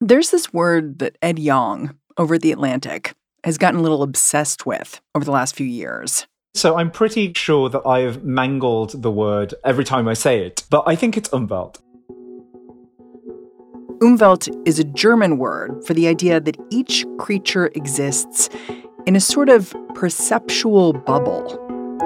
There's this word that Ed Yong over at The Atlantic has gotten a little obsessed with over the last few years. So I'm pretty sure that I have mangled the word every time I say it, but I think it's Umwelt. Umwelt is a German word for the idea that each creature exists in a sort of perceptual bubble,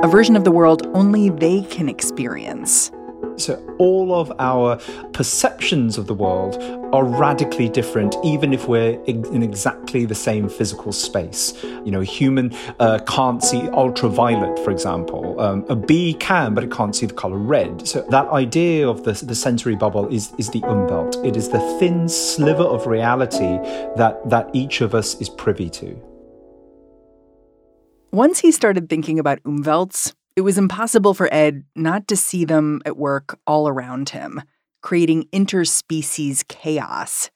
a version of the world only they can experience. So, all of our perceptions of the world are radically different, even if we're in exactly the same physical space. You know, a human uh, can't see ultraviolet, for example. Um, a bee can, but it can't see the color red. So, that idea of the, the sensory bubble is, is the Umwelt. It is the thin sliver of reality that, that each of us is privy to. Once he started thinking about Umwelts, it was impossible for Ed not to see them at work all around him, creating interspecies chaos.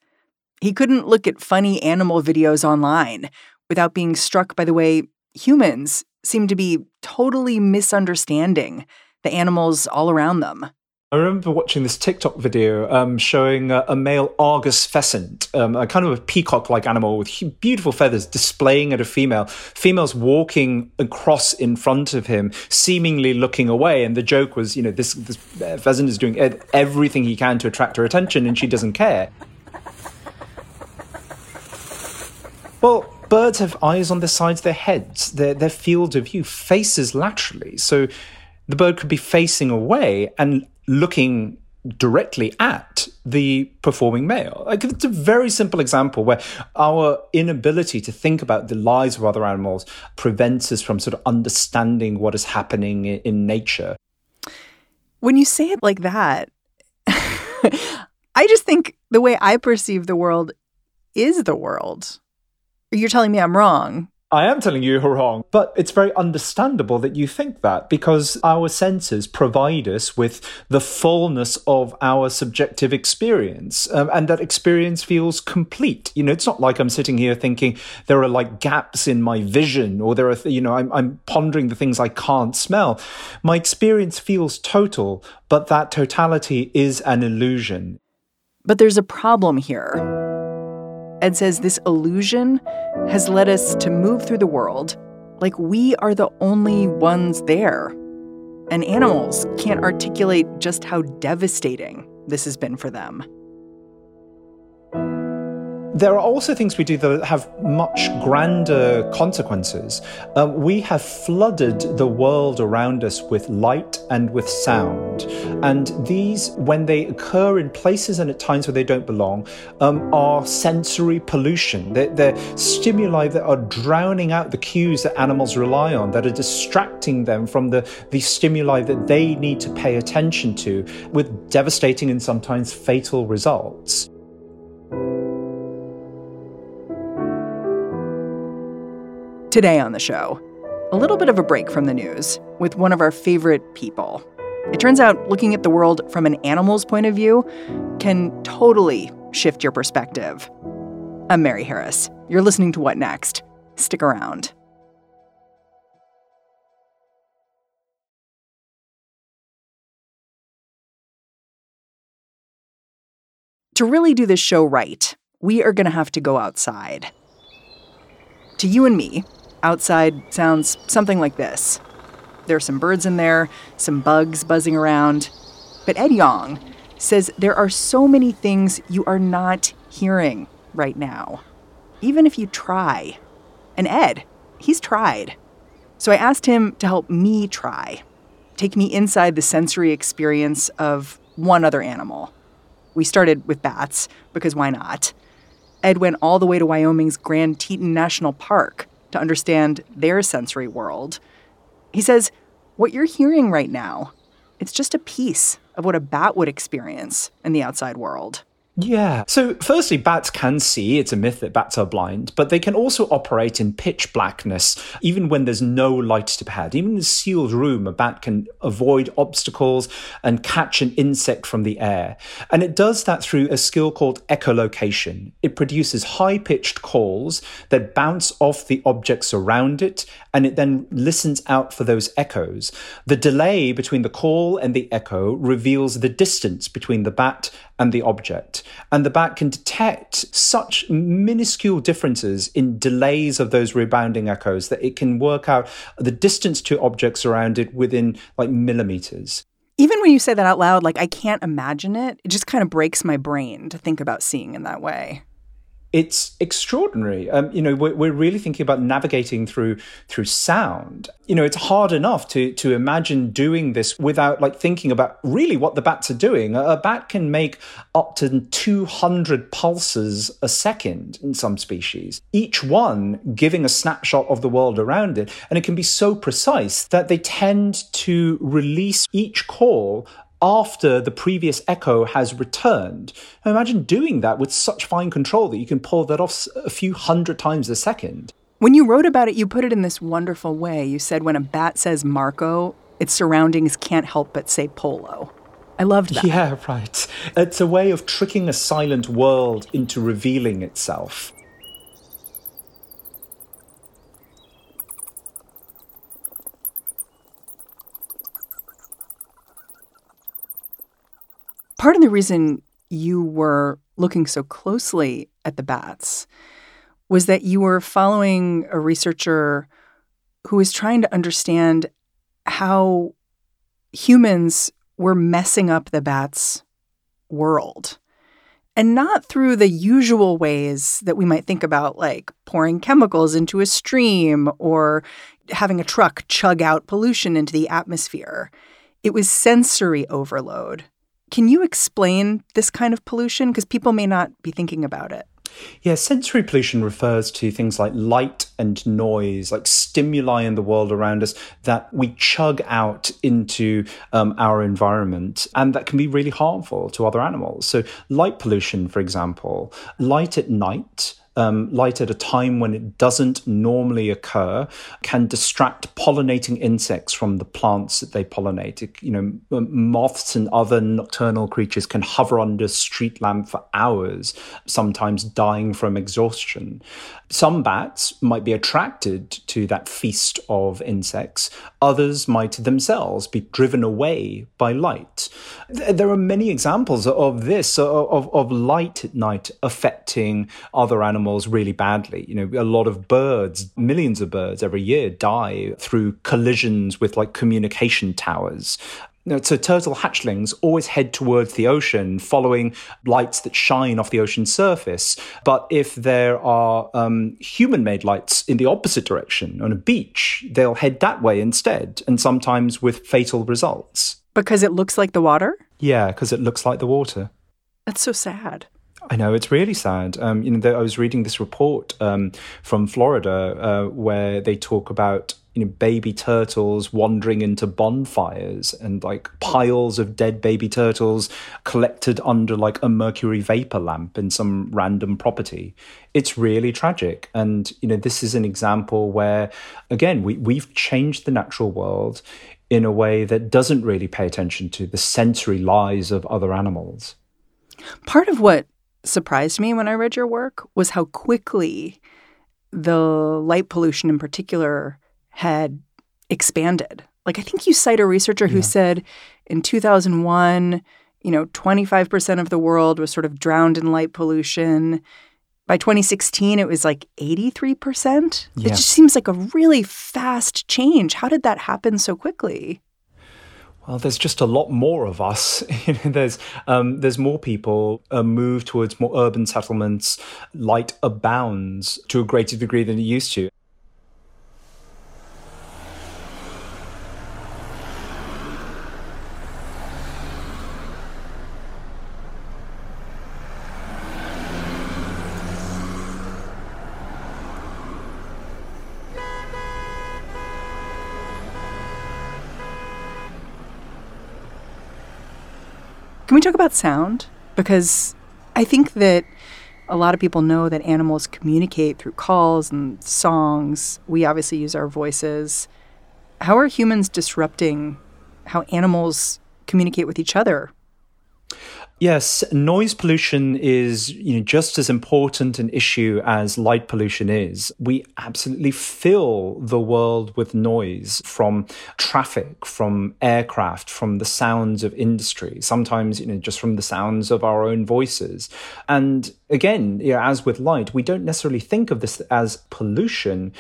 He couldn't look at funny animal videos online without being struck by the way humans seem to be totally misunderstanding the animals all around them. I remember watching this TikTok video um, showing a, a, male Argus pheasant, um, a kind of a peacock-like animal with beautiful feathers, displaying at a female. Female's walking across in front of him, seemingly looking away. And the joke was, you know, this, this pheasant is doing everything he can to attract her attention, and she doesn't care. Well, birds have eyes on the sides of their heads, their, their field of view faces laterally. So the bird could be facing away and looking directly at the performing male. Like it's a very simple example where our inability to think about the lives of other animals prevents us from sort of understanding what is happening in nature. When you say it like that, I just think the way I perceive the world is the world. You're telling me I'm wrong. I am telling you you're wrong, but it's very understandable that you think that because our senses provide us with the fullness of our subjective experience, um, and that experience feels complete. You know, it's not like I'm sitting here thinking there are like gaps in my vision, or there are, you know, I'm, I'm pondering the things I can't smell. My experience feels total, but that totality is an illusion. But there's a problem here. Ed says this illusion has led us to move through the world like we are the only ones there. And animals can't articulate just how devastating this has been for them. There are also things we do that have much grander consequences. Um, we have flooded the world around us with light and with sound. And these, when they occur in places and at times where they don't belong, um, are sensory pollution. They're, they're stimuli that are drowning out the cues that animals rely on, that are distracting them from the, the stimuli that they need to pay attention to, with devastating and sometimes fatal results. Today on the show, a little bit of a break from the news with one of our favorite people. It turns out looking at the world from an animal's point of view can totally shift your perspective. I'm Mary Harris. You're listening to What Next? Stick around. To really do this show right, we are going to have to go outside. To you and me, outside sounds something like this. There are some birds in there, some bugs buzzing around. But Ed Yong says there are so many things you are not hearing right now, even if you try. And Ed, he's tried. So I asked him to help me try, take me inside the sensory experience of one other animal. We started with bats, because why not? Ed went all the way to Wyoming's Grand Teton National Park to understand their sensory world. He says, What you're hearing right now, it's just a piece of what a bat would experience in the outside world. Yeah. So, firstly, bats can see. It's a myth that bats are blind, but they can also operate in pitch blackness, even when there's no light to be had. Even in a sealed room, a bat can avoid obstacles and catch an insect from the air. And it does that through a skill called echolocation. It produces high pitched calls that bounce off the objects around it, and it then listens out for those echoes. The delay between the call and the echo reveals the distance between the bat and the object. And the bat can detect such minuscule differences in delays of those rebounding echoes that it can work out the distance to objects around it within like millimeters. Even when you say that out loud, like I can't imagine it, it just kind of breaks my brain to think about seeing in that way it's extraordinary. Um, you know, we're, we're really thinking about navigating through through sound. You know, it's hard enough to to imagine doing this without like thinking about really what the bats are doing. A, a bat can make up to 200 pulses a second in some species, each one giving a snapshot of the world around it, and it can be so precise that they tend to release each call after the previous echo has returned. Now imagine doing that with such fine control that you can pull that off a few hundred times a second. When you wrote about it, you put it in this wonderful way. You said when a bat says Marco, its surroundings can't help but say Polo. I loved that. Yeah, right. It's a way of tricking a silent world into revealing itself. Part of the reason you were looking so closely at the bats was that you were following a researcher who was trying to understand how humans were messing up the bats' world. And not through the usual ways that we might think about, like pouring chemicals into a stream or having a truck chug out pollution into the atmosphere. It was sensory overload can you explain this kind of pollution? Because people may not be thinking about it. Yeah, sensory pollution refers to things like light and noise, like stimuli in the world around us that we chug out into um, our environment, and that can be really harmful to other animals. So, light pollution, for example, light at night um, light at a time when it doesn't normally occur can distract pollinating insects from the plants that they pollinate. It, you know, moths and other nocturnal creatures can hover under street lamp for hours, sometimes dying from exhaustion. Some bats might be attracted to that feast of insects. Others might themselves be driven away by light. There are many examples of this, of, of light at night affecting other animals animals really badly. You know, a lot of birds, millions of birds every year die through collisions with like communication towers. You know, so turtle hatchlings always head towards the ocean, following lights that shine off the ocean surface. But if there are um, human-made lights in the opposite direction on a beach, they'll head that way instead, and sometimes with fatal results. Because it looks like the water. Yeah, because it looks like the water. That's so sad. I know it's really sad. Um, you know, I was reading this report um, from Florida uh, where they talk about you know baby turtles wandering into bonfires and like piles of dead baby turtles collected under like a mercury vapor lamp in some random property. It's really tragic, and you know this is an example where again we we've changed the natural world in a way that doesn't really pay attention to the sensory lies of other animals. Part of what surprised me when I read your work was how quickly the light pollution in particular had expanded. Like, I think you cite a researcher who yeah. said in 2001, you know, 25% of the world was sort of drowned in light pollution. By 2016, it was like 83%. Yeah. It just seems like a really fast change. How did that happen so quickly? Well, there's just a lot more of us. there's um, there's more people A move towards more urban settlements. Light abounds to a greater degree than it used to. Talk about sound? Because I think that a lot of people know that animals communicate through calls and songs. We obviously use our voices. How are humans disrupting how animals communicate with each other? Yes, noise pollution is you know, just as important an issue as light pollution is. We absolutely fill the world with noise from traffic, from aircraft, from the sounds of industry, sometimes you know, just from the sounds of our own voices. And again, you know, as with light, we don't necessarily think of this as pollution,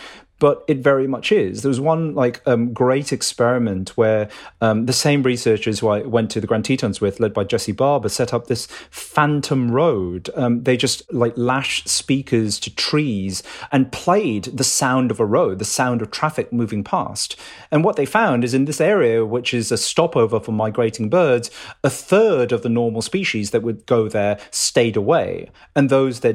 but it very much is. There was one like um, great experiment where um, the same researchers who I went to the Grand Tetons with, led by Jesse Barber, set up this phantom road. Um, they just like lashed speakers to trees and played the sound of a road, the sound of traffic moving past. And what they found is in this area, which is a stopover for migrating birds, a third of the normal species that would go there stayed away, and those that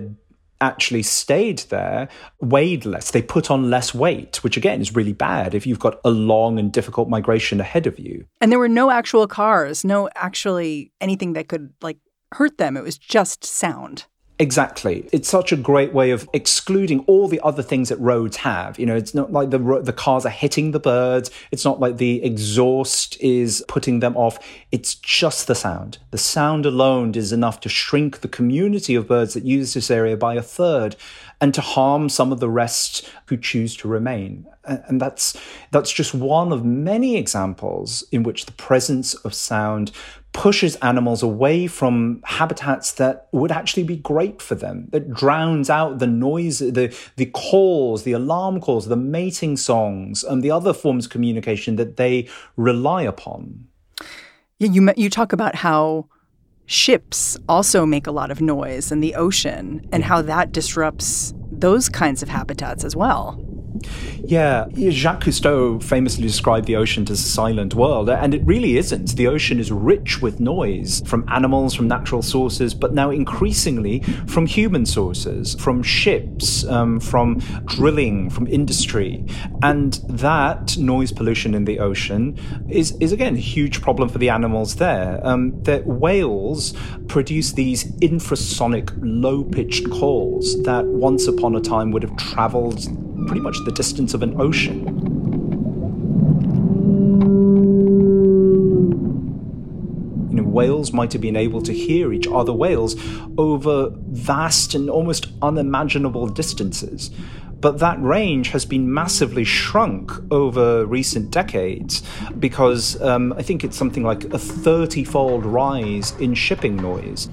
actually stayed there weighed less. They put on less weight, which again is really bad if you've got a long and difficult migration ahead of you. And there were no actual cars, no actually anything that could like hurt them. It was just sound. Exactly. It's such a great way of excluding all the other things that roads have. You know, it's not like the the cars are hitting the birds. It's not like the exhaust is putting them off. It's just the sound. The sound alone is enough to shrink the community of birds that use this area by a third and to harm some of the rest who choose to remain. And that's that's just one of many examples in which the presence of sound pushes animals away from habitats that would actually be great for them, that drowns out the noise, the, the calls, the alarm calls, the mating songs, and the other forms of communication that they rely upon. Yeah, you, you talk about how ships also make a lot of noise in the ocean and how that disrupts those kinds of habitats as well. Yeah, Jacques Cousteau famously described the ocean as a silent world, and it really isn't. The ocean is rich with noise from animals, from natural sources, but now increasingly from human sources, from ships, um, from drilling, from industry. And that noise pollution in the ocean is, is again, a huge problem for the animals there. Um, that whales produce these infrasonic, low pitched calls that once upon a time would have traveled pretty much the distance of an ocean. You know, whales might have been able to hear each other whales over vast and almost unimaginable distances. But that range has been massively shrunk over recent decades because um, I think it's something like a 30 fold rise in shipping noise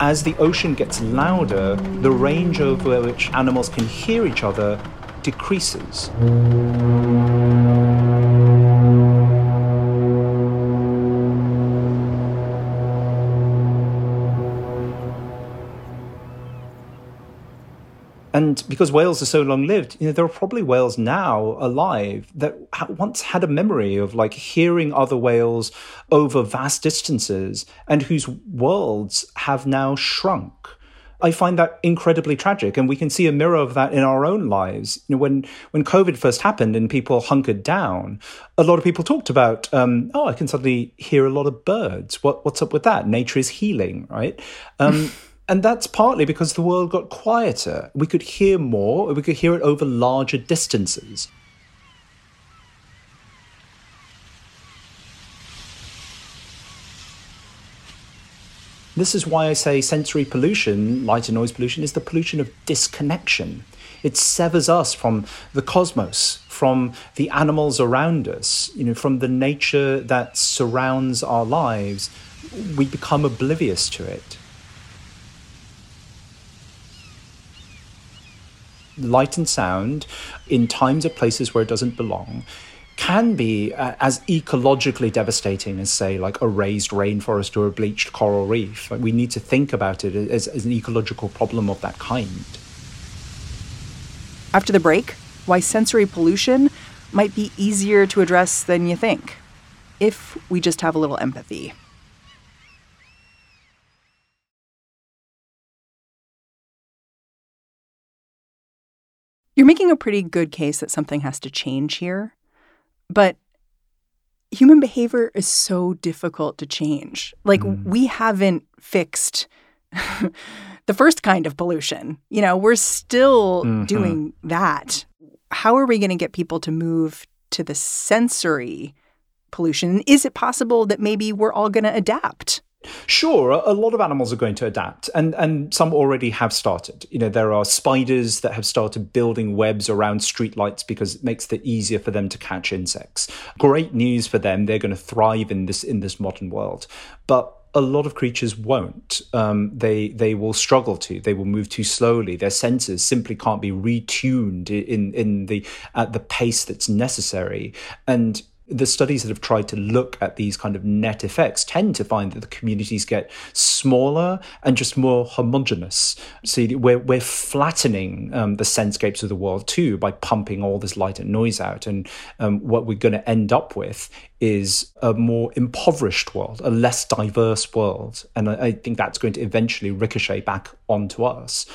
as the ocean gets louder, the range over which animals can hear each other decreases. And because whales are so long lived, you know, there are probably whales now alive that once had a memory of like hearing other whales over vast distances and whose worlds have now shrunk. I find that incredibly tragic, and we can see a mirror of that in our own lives. You know, when when COVID first happened and people hunkered down, a lot of people talked about, um, oh, I can suddenly hear a lot of birds. What what's up with that? Nature is healing, right? Um, And that's partly because the world got quieter. We could hear more, we could hear it over larger distances. This is why I say sensory pollution, light and noise pollution, is the pollution of disconnection. It severs us from the cosmos, from the animals around us, you know, from the nature that surrounds our lives. We become oblivious to it. Light and sound in times or places where it doesn't belong can be uh, as ecologically devastating as, say, like a razed rainforest or a bleached coral reef. Like we need to think about it as, as an ecological problem of that kind. After the break, why sensory pollution might be easier to address than you think, if we just have a little empathy. You're making a pretty good case that something has to change here. But human behavior is so difficult to change. Like, mm. we haven't fixed the first kind of pollution. You know, we're still mm-hmm. doing that. How are we going to get people to move to the sensory pollution? Is it possible that maybe we're all going to adapt? Sure, a lot of animals are going to adapt, and, and some already have started. You know, there are spiders that have started building webs around streetlights because it makes it easier for them to catch insects. Great news for them; they're going to thrive in this in this modern world. But a lot of creatures won't. Um, they they will struggle to. They will move too slowly. Their senses simply can't be retuned in in the at the pace that's necessary. And the studies that have tried to look at these kind of net effects tend to find that the communities get smaller and just more homogenous. So we're, we're flattening um, the sensescapes of the world too by pumping all this light and noise out. And um, what we're going to end up with is a more impoverished world, a less diverse world. And I, I think that's going to eventually ricochet back onto us.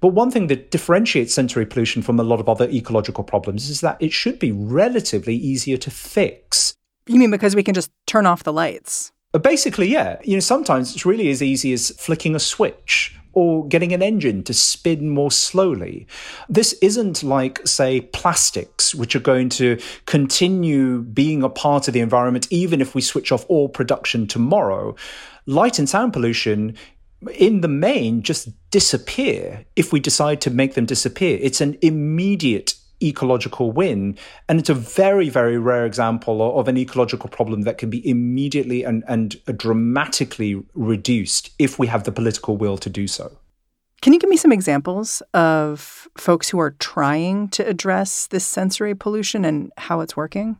But one thing that differentiates sensory pollution from a lot of other ecological problems is that it should be relatively easier to fix. You mean because we can just turn off the lights? Uh, basically, yeah. You know, sometimes it's really as easy as flicking a switch or getting an engine to spin more slowly. This isn't like, say, plastics, which are going to continue being a part of the environment even if we switch off all production tomorrow. Light and sound pollution in the main just disappear if we decide to make them disappear. It's an immediate ecological win. And it's a very, very rare example of an ecological problem that can be immediately and, and dramatically reduced if we have the political will to do so. Can you give me some examples of folks who are trying to address this sensory pollution and how it's working?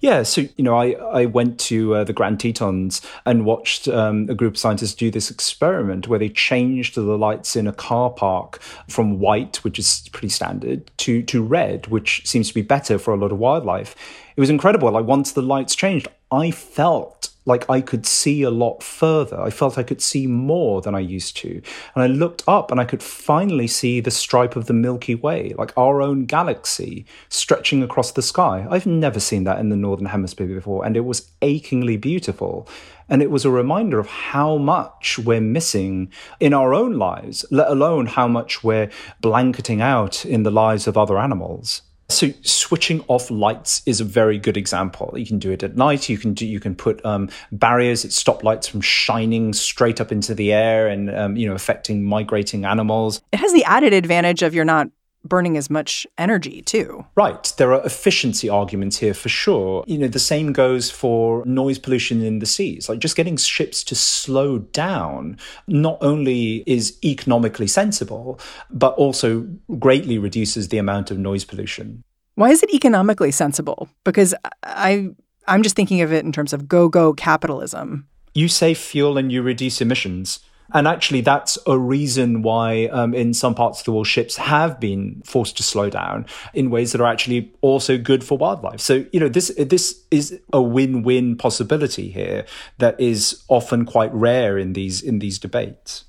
Yeah, so you know, I I went to uh, the Grand Tetons and watched um, a group of scientists do this experiment where they changed the lights in a car park from white, which is pretty standard, to to red, which seems to be better for a lot of wildlife. It was incredible. Like once the lights changed, I felt like I could see a lot further. I felt I could see more than I used to. And I looked up and I could finally see the stripe of the Milky Way, like our own galaxy stretching across the sky. I've never seen that in the Northern Hemisphere before, and it was achingly beautiful. And it was a reminder of how much we're missing in our own lives, let alone how much we're blanketing out in the lives of other animals. So switching off lights is a very good example. You can do it at night. You can do you can put um, barriers that stop lights from shining straight up into the air and um, you know affecting migrating animals. It has the added advantage of you're not burning as much energy too. Right. There are efficiency arguments here for sure. You know, the same goes for noise pollution in the seas. Like just getting ships to slow down not only is economically sensible, but also greatly reduces the amount of noise pollution. Why is it economically sensible? Because I I'm just thinking of it in terms of go-go capitalism. You save fuel and you reduce emissions. And actually, that's a reason why, um, in some parts of the world, ships have been forced to slow down in ways that are actually also good for wildlife. So, you know, this this is a win-win possibility here that is often quite rare in these in these debates.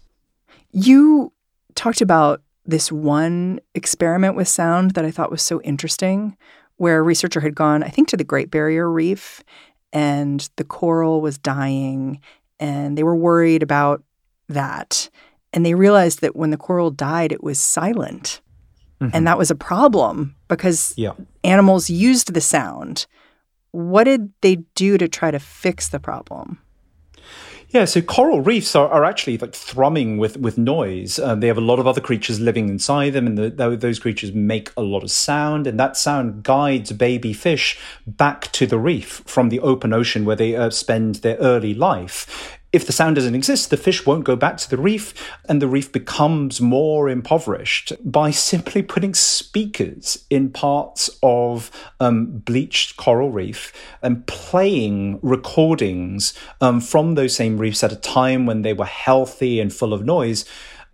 You talked about this one experiment with sound that I thought was so interesting, where a researcher had gone, I think, to the Great Barrier Reef, and the coral was dying, and they were worried about that. And they realized that when the coral died, it was silent. Mm-hmm. And that was a problem because yeah. animals used the sound. What did they do to try to fix the problem? Yeah, so coral reefs are, are actually like thrumming with, with noise. Um, they have a lot of other creatures living inside them, and the, those creatures make a lot of sound, and that sound guides baby fish back to the reef from the open ocean where they uh, spend their early life if the sound doesn't exist, the fish won't go back to the reef, and the reef becomes more impoverished by simply putting speakers in parts of um, bleached coral reef and playing recordings um, from those same reefs at a time when they were healthy and full of noise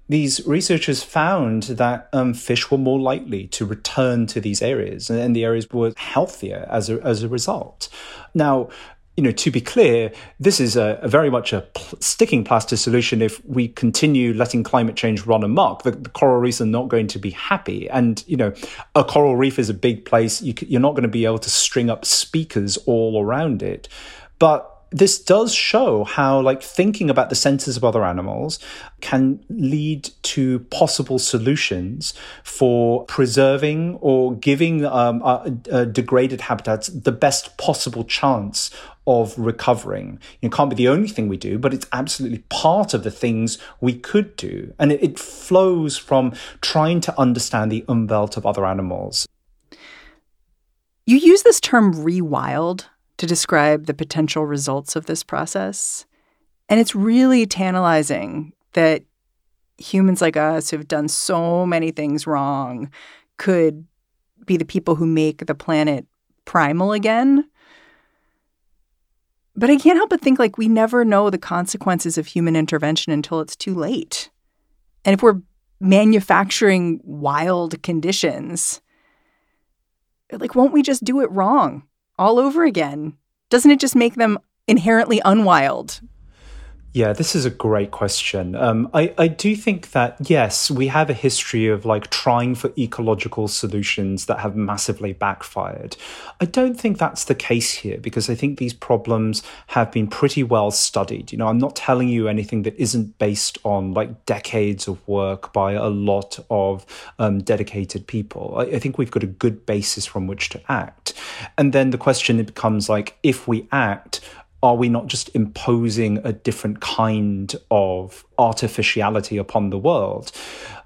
these researchers found that um, fish were more likely to return to these areas, and the areas were healthier as a, as a result. Now, you know, to be clear, this is a, a very much a pl- sticking plaster solution. If we continue letting climate change run amok, the, the, coral reefs are not going to be happy. And you know, a coral reef is a big place. You, you're not going to be able to string up speakers all around it. But this does show how like thinking about the senses of other animals can lead to possible solutions for preserving or giving um, uh, uh, degraded habitats the best possible chance of recovering. It can't be the only thing we do, but it's absolutely part of the things we could do. And it, it flows from trying to understand the umwelt of other animals. You use this term rewild to describe the potential results of this process. And it's really tantalizing that humans like us who've done so many things wrong could be the people who make the planet primal again. But I can't help but think like we never know the consequences of human intervention until it's too late. And if we're manufacturing wild conditions, like won't we just do it wrong? All over again? Doesn't it just make them inherently unwild? Yeah, this is a great question. Um, I, I do think that, yes, we have a history of like trying for ecological solutions that have massively backfired. I don't think that's the case here because I think these problems have been pretty well studied. You know, I'm not telling you anything that isn't based on like decades of work by a lot of um, dedicated people. I, I think we've got a good basis from which to act. And then the question becomes like, if we act, are we not just imposing a different kind of artificiality upon the world?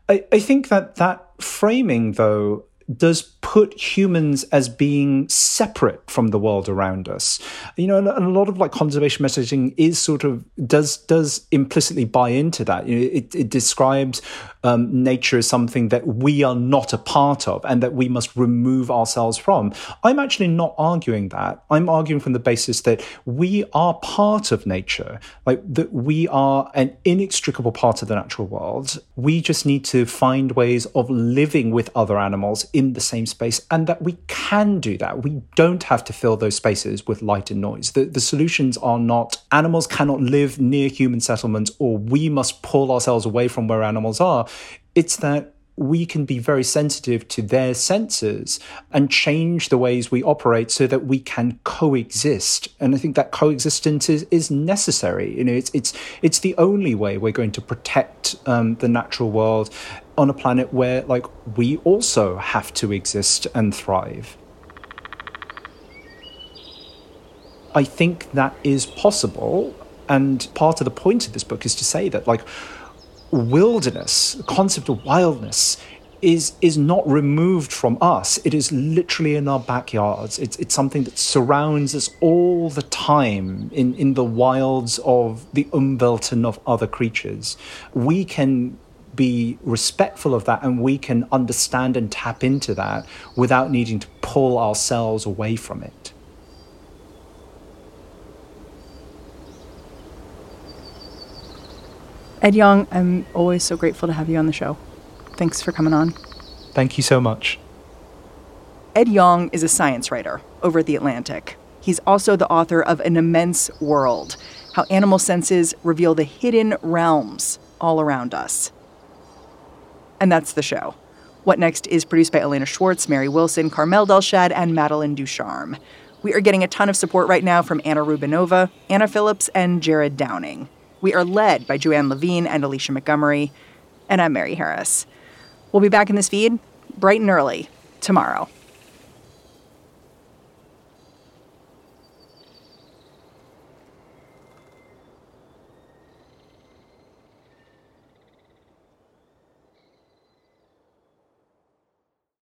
I, I think that that framing, though, does put humans as being separate from the world around us. You know, and a lot of like conservation messaging is sort of does does implicitly buy into that. You know, it, it describes um, nature is something that we are not a part of and that we must remove ourselves from. I'm actually not arguing that. I'm arguing from the basis that we are part of nature, like that we are an inextricable part of the natural world. We just need to find ways of living with other animals in the same space and that we can do that. We don't have to fill those spaces with light and noise. The, the solutions are not animals cannot live near human settlements or we must pull ourselves away from where animals are. It's that we can be very sensitive to their senses and change the ways we operate so that we can coexist. And I think that coexistence is, is necessary. You know, it's it's it's the only way we're going to protect um, the natural world on a planet where like we also have to exist and thrive. I think that is possible. And part of the point of this book is to say that like wilderness, the concept of wildness, is is not removed from us. It is literally in our backyards. It's it's something that surrounds us all the time in, in the wilds of the umwelt and of other creatures. We can be respectful of that and we can understand and tap into that without needing to pull ourselves away from it. Ed Yong, I'm always so grateful to have you on the show. Thanks for coming on. Thank you so much. Ed Yong is a science writer over at The Atlantic. He's also the author of An Immense World How Animal Senses Reveal the Hidden Realms All Around Us. And that's the show. What Next is produced by Elena Schwartz, Mary Wilson, Carmel Delshad, and Madeline Ducharme. We are getting a ton of support right now from Anna Rubinova, Anna Phillips, and Jared Downing. We are led by Joanne Levine and Alicia Montgomery, and I'm Mary Harris. We'll be back in this feed bright and early tomorrow.